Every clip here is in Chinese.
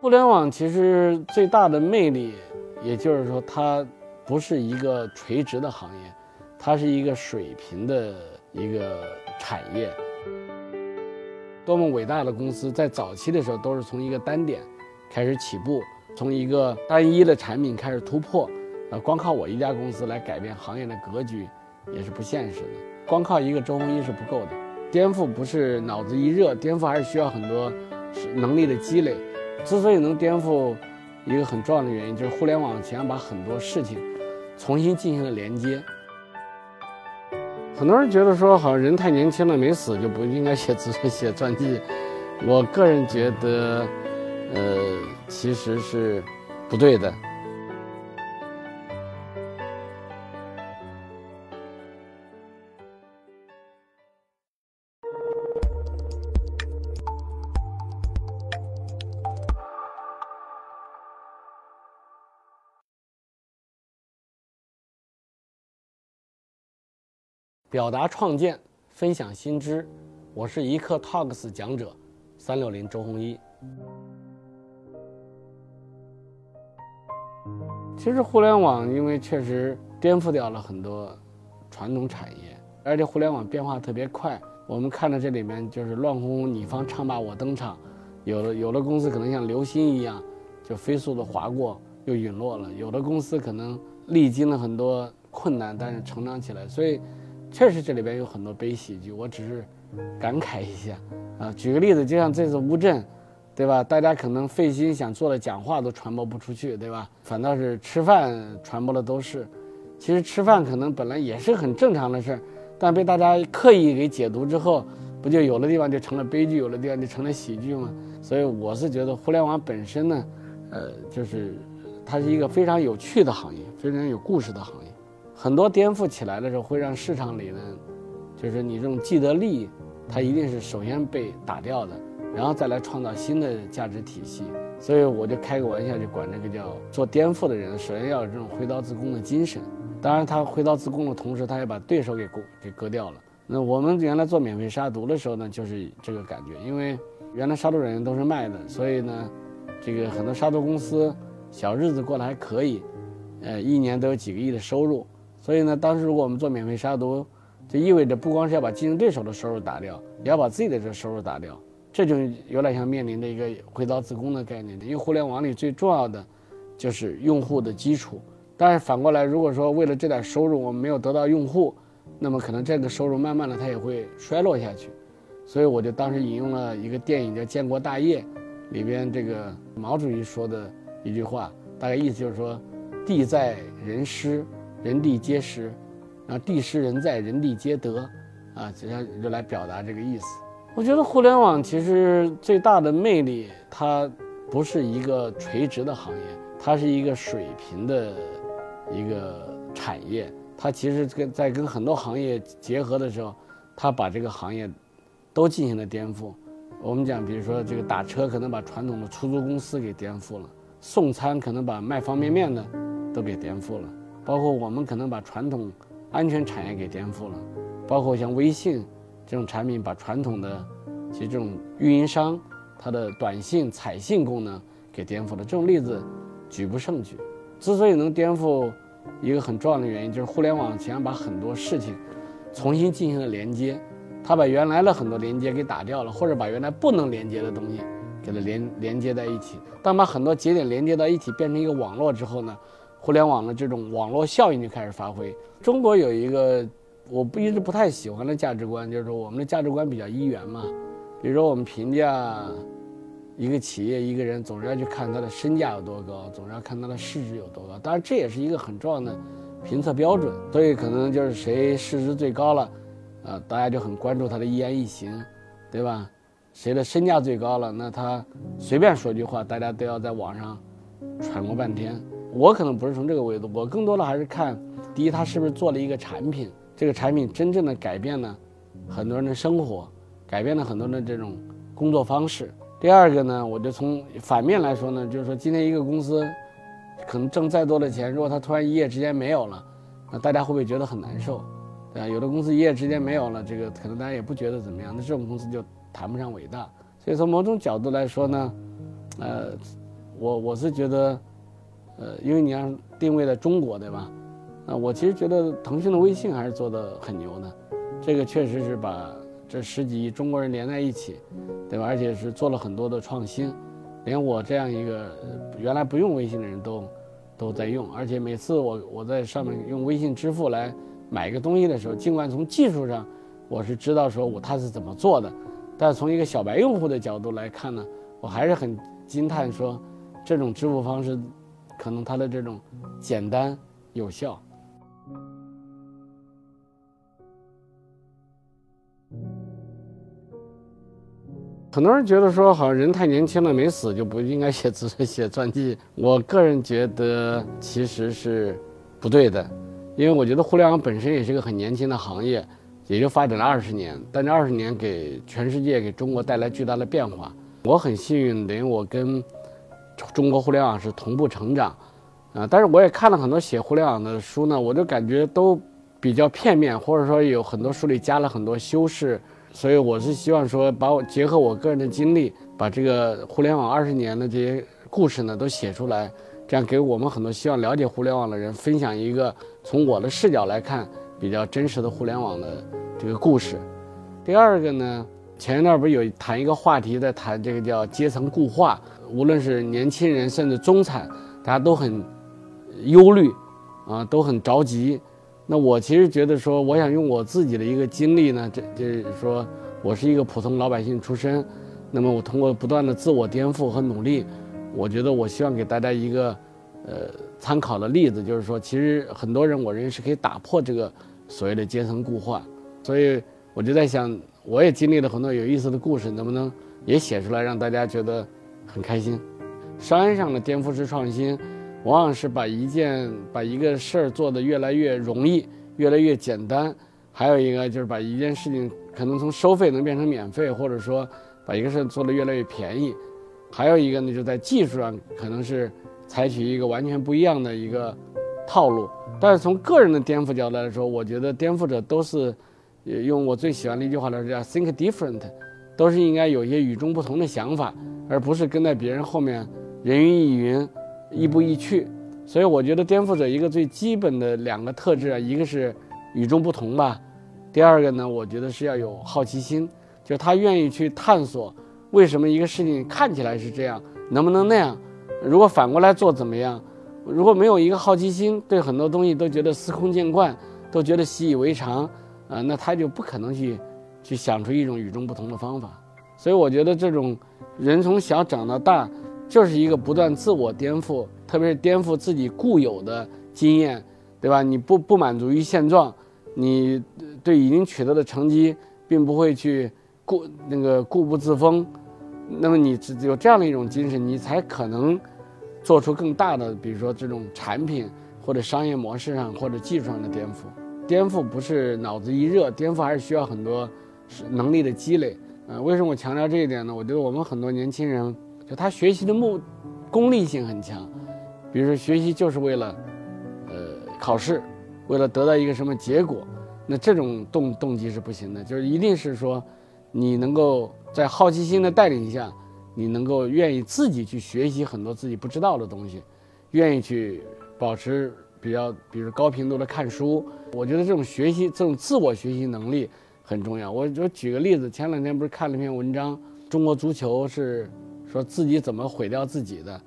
互联网其实最大的魅力，也就是说，它不是一个垂直的行业，它是一个水平的一个产业。多么伟大的公司在早期的时候都是从一个单点开始起步，从一个单一的产品开始突破。啊，光靠我一家公司来改变行业的格局，也是不现实的。光靠一个周鸿祎是不够的，颠覆不是脑子一热，颠覆还是需要很多能力的积累。之所以能颠覆，一个很重要的原因就是互联网想把很多事情重新进行了连接。很多人觉得说，好像人太年轻了没死就不应该写自 写传记。我个人觉得，呃，其实是不对的。表达创建，分享新知，我是一刻 Talks 讲者三六零周鸿祎。其实互联网因为确实颠覆掉了很多传统产业，而且互联网变化特别快。我们看到这里面就是乱哄哄，你方唱罢我登场，有的有的公司可能像流星一样就飞速的划过又陨落了，有的公司可能历经了很多困难，但是成长起来，所以。确实，这里边有很多悲喜剧，我只是感慨一下啊。举个例子，就像这次乌镇，对吧？大家可能费心想做的讲话都传播不出去，对吧？反倒是吃饭传播的都是。其实吃饭可能本来也是很正常的事儿，但被大家刻意给解读之后，不就有的地方就成了悲剧，有的地方就成了喜剧吗？所以我是觉得互联网本身呢，呃，就是它是一个非常有趣的行业，非常有故事的行业。很多颠覆起来的时候，会让市场里呢，就是你这种既得利益，它一定是首先被打掉的，然后再来创造新的价值体系。所以我就开个玩笑，就管这个叫做颠覆的人，首先要有这种挥刀自宫的精神。当然，他挥刀自宫的同时，他也把对手给给割掉了。那我们原来做免费杀毒的时候呢，就是这个感觉，因为原来杀毒软件都是卖的，所以呢，这个很多杀毒公司小日子过得还可以，呃，一年都有几个亿的收入。所以呢，当时如果我们做免费杀毒，就意味着不光是要把竞争对手的收入打掉，也要把自己的这收入打掉，这就有点像面临的一个回到自宫的概念。因为互联网里最重要的就是用户的基础。但是反过来，如果说为了这点收入我们没有得到用户，那么可能这个收入慢慢的它也会衰落下去。所以我就当时引用了一个电影叫《建国大业》，里边这个毛主席说的一句话，大概意思就是说，地在人失。人地皆失，啊，地失人在，人地皆得，啊，这样就来表达这个意思。我觉得互联网其实最大的魅力，它不是一个垂直的行业，它是一个水平的一个产业。它其实跟在跟很多行业结合的时候，它把这个行业都进行了颠覆。我们讲，比如说这个打车可能把传统的出租公司给颠覆了，送餐可能把卖方便面的都给颠覆了。包括我们可能把传统安全产业给颠覆了，包括像微信这种产品把传统的其实这种运营商它的短信、彩信功能给颠覆了。这种例子举不胜举。之所以能颠覆，一个很重要的原因就是互联网想把很多事情重新进行了连接，它把原来的很多连接给打掉了，或者把原来不能连接的东西给它连连接在一起。当把很多节点连接到一起，变成一个网络之后呢？互联网的这种网络效应就开始发挥。中国有一个我不一直不太喜欢的价值观，就是说我们的价值观比较一元嘛。比如说我们评价一个企业、一个人，总是要去看他的身价有多高，总是要看他的市值有多高。当然这也是一个很重要的评测标准。所以可能就是谁市值最高了，啊，大家就很关注他的一言一行，对吧？谁的身价最高了，那他随便说句话，大家都要在网上传过半天。我可能不是从这个维度，我更多的还是看，第一，他是不是做了一个产品，这个产品真正的改变了很多人的生活，改变了很多人的这种工作方式。第二个呢，我就从反面来说呢，就是说今天一个公司可能挣再多的钱，如果他突然一夜之间没有了，那大家会不会觉得很难受？对吧？有的公司一夜之间没有了，这个可能大家也不觉得怎么样，那这种公司就谈不上伟大。所以从某种角度来说呢，呃。我我是觉得，呃，因为你要定位在中国，对吧？啊，我其实觉得腾讯的微信还是做的很牛的，这个确实是把这十几亿中国人连在一起，对吧？而且是做了很多的创新，连我这样一个原来不用微信的人都都在用，而且每次我我在上面用微信支付来买一个东西的时候，尽管从技术上我是知道说我它是怎么做的，但从一个小白用户的角度来看呢，我还是很惊叹说。这种支付方式，可能它的这种简单有效。很多人觉得说，好像人太年轻了没死就不应该写字 写传记。我个人觉得其实是不对的，因为我觉得互联网本身也是一个很年轻的行业，也就发展了二十年，但这二十年给全世界、给中国带来巨大的变化。我很幸运，等于我跟。中国互联网是同步成长，啊，但是我也看了很多写互联网的书呢，我就感觉都比较片面，或者说有很多书里加了很多修饰，所以我是希望说，把我结合我个人的经历，把这个互联网二十年的这些故事呢都写出来，这样给我们很多希望了解互联网的人分享一个从我的视角来看比较真实的互联网的这个故事。第二个呢，前一段不是有谈一个话题，在谈这个叫阶层固化。无论是年轻人，甚至中产，大家都很忧虑，啊，都很着急。那我其实觉得说，我想用我自己的一个经历呢，这就是说我是一个普通老百姓出身。那么我通过不断的自我颠覆和努力，我觉得我希望给大家一个呃参考的例子，就是说，其实很多人我认为是可以打破这个所谓的阶层固化。所以我就在想，我也经历了很多有意思的故事，能不能也写出来，让大家觉得。很开心，商业上的颠覆式创新，往往是把一件把一个事儿做得越来越容易，越来越简单。还有一个就是把一件事情可能从收费能变成免费，或者说把一个事儿做得越来越便宜。还有一个呢，就在技术上可能是采取一个完全不一样的一个套路。但是从个人的颠覆角度来说，我觉得颠覆者都是用我最喜欢的一句话来说叫 “think different”，都是应该有一些与众不同的想法。而不是跟在别人后面人云亦云，亦步亦趋。所以我觉得颠覆者一个最基本的两个特质啊，一个是与众不同吧，第二个呢，我觉得是要有好奇心，就是他愿意去探索为什么一个事情看起来是这样，能不能那样？如果反过来做怎么样？如果没有一个好奇心，对很多东西都觉得司空见惯，都觉得习以为常，啊，那他就不可能去去想出一种与众不同的方法。所以我觉得这种。人从小长到大，就是一个不断自我颠覆，特别是颠覆自己固有的经验，对吧？你不不满足于现状，你对已经取得的成绩并不会去固那个固步自封，那么你只有这样的一种精神，你才可能做出更大的，比如说这种产品或者商业模式上或者技术上的颠覆。颠覆不是脑子一热，颠覆还是需要很多能力的积累。呃，为什么我强调这一点呢？我觉得我们很多年轻人，就他学习的目功利性很强，比如说学习就是为了，呃，考试，为了得到一个什么结果，那这种动动机是不行的。就是一定是说，你能够在好奇心的带领下，你能够愿意自己去学习很多自己不知道的东西，愿意去保持比较，比如高频度的看书。我觉得这种学习，这种自我学习能力。很重要。我就举个例子，前两天不是看了一篇文章，中国足球是说自己怎么毁掉自己的，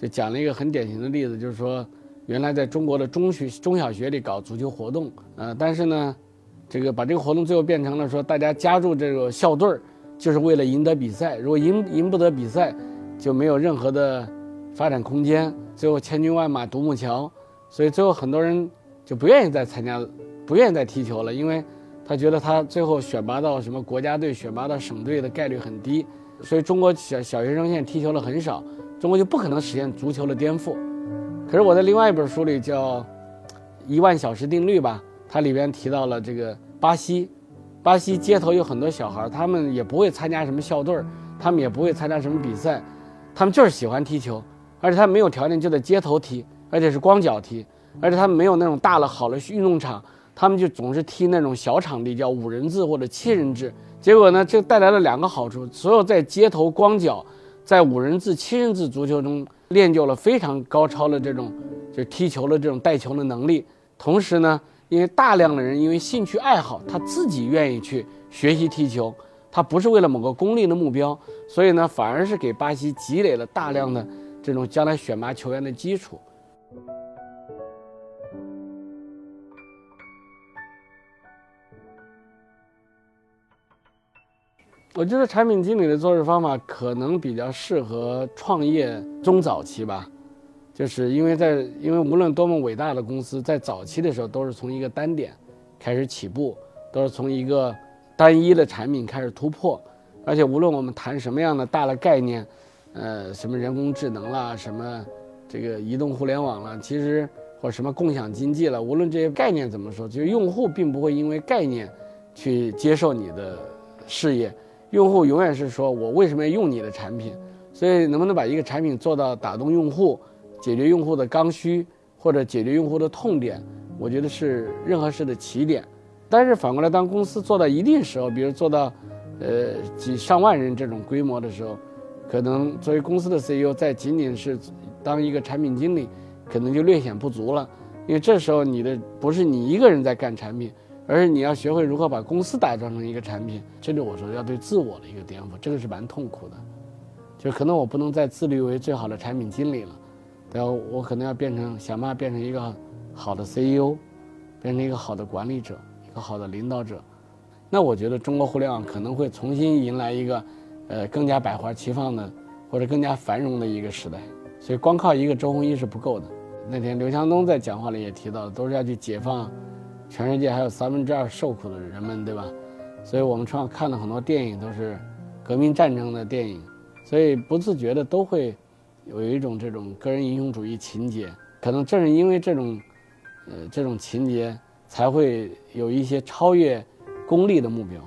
就讲了一个很典型的例子，就是说原来在中国的中学、中小学里搞足球活动，呃，但是呢，这个把这个活动最后变成了说大家加入这个校队儿，就是为了赢得比赛。如果赢赢不得比赛，就没有任何的发展空间。最后千军万马独木桥，所以最后很多人就不愿意再参加，不愿意再踢球了，因为。他觉得他最后选拔到什么国家队、选拔到省队的概率很低，所以中国小小学生现在踢球的很少，中国就不可能实现足球的颠覆。可是我在另外一本书里叫《一万小时定律》吧，它里边提到了这个巴西，巴西街头有很多小孩，他们也不会参加什么校队，他们也不会参加什么比赛，他们就是喜欢踢球，而且他没有条件就在街头踢，而且是光脚踢，而且他们没有那种大了好的运动场。他们就总是踢那种小场地，叫五人制或者七人制。结果呢，这带来了两个好处：所有在街头光脚在五人制、七人制足球中练就了非常高超的这种就踢球的这种带球的能力。同时呢，因为大量的人因为兴趣爱好，他自己愿意去学习踢球，他不是为了某个功利的目标，所以呢，反而是给巴西积累了大量的这种将来选拔球员的基础。我觉得产品经理的做事方法可能比较适合创业中早期吧，就是因为在因为无论多么伟大的公司，在早期的时候都是从一个单点开始起步，都是从一个单一的产品开始突破，而且无论我们谈什么样的大的概念，呃，什么人工智能啦，什么这个移动互联网了，其实或什么共享经济了，无论这些概念怎么说，就是用户并不会因为概念去接受你的事业。用户永远是说：“我为什么要用你的产品？”所以，能不能把一个产品做到打动用户、解决用户的刚需或者解决用户的痛点，我觉得是任何事的起点。但是反过来，当公司做到一定时候，比如做到呃几上万人这种规模的时候，可能作为公司的 CEO，在仅仅是当一个产品经理，可能就略显不足了，因为这时候你的不是你一个人在干产品。而是你要学会如何把公司打造成一个产品，这就我说要对自我的一个颠覆，这个是蛮痛苦的。就可能我不能再自律为最好的产品经理了，对我可能要变成想办法变成一个好的 CEO，变成一个好的管理者，一个好的领导者。那我觉得中国互联网可能会重新迎来一个，呃，更加百花齐放的，或者更加繁荣的一个时代。所以光靠一个周鸿祎是不够的。那天刘强东在讲话里也提到，都是要去解放。全世界还有三分之二受苦的人们，对吧？所以我们常看的很多电影都是革命战争的电影，所以不自觉的都会有一种这种个人英雄主义情节。可能正是因为这种，呃，这种情节，才会有一些超越功利的目标。